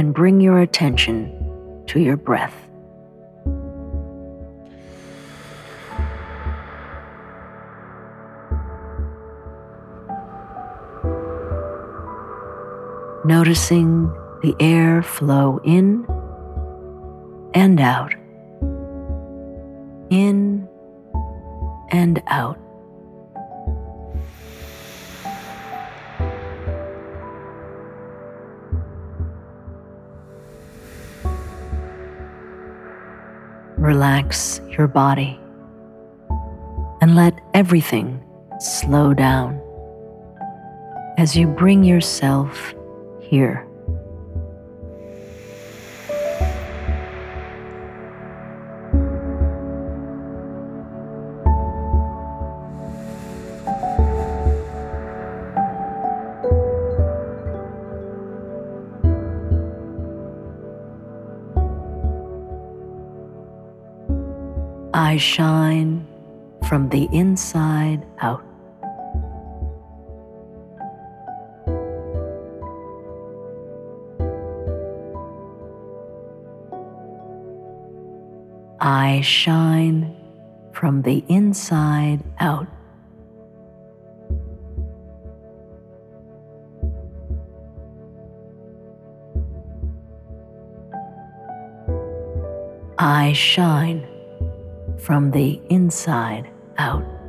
and bring your attention to your breath. Noticing the air flow in and out, in and out. Relax your body and let everything slow down as you bring yourself here. I shine from the inside out. I shine from the inside out. I shine from the inside out.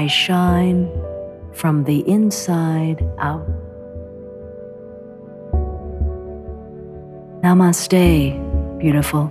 I shine from the inside out. Namaste, beautiful.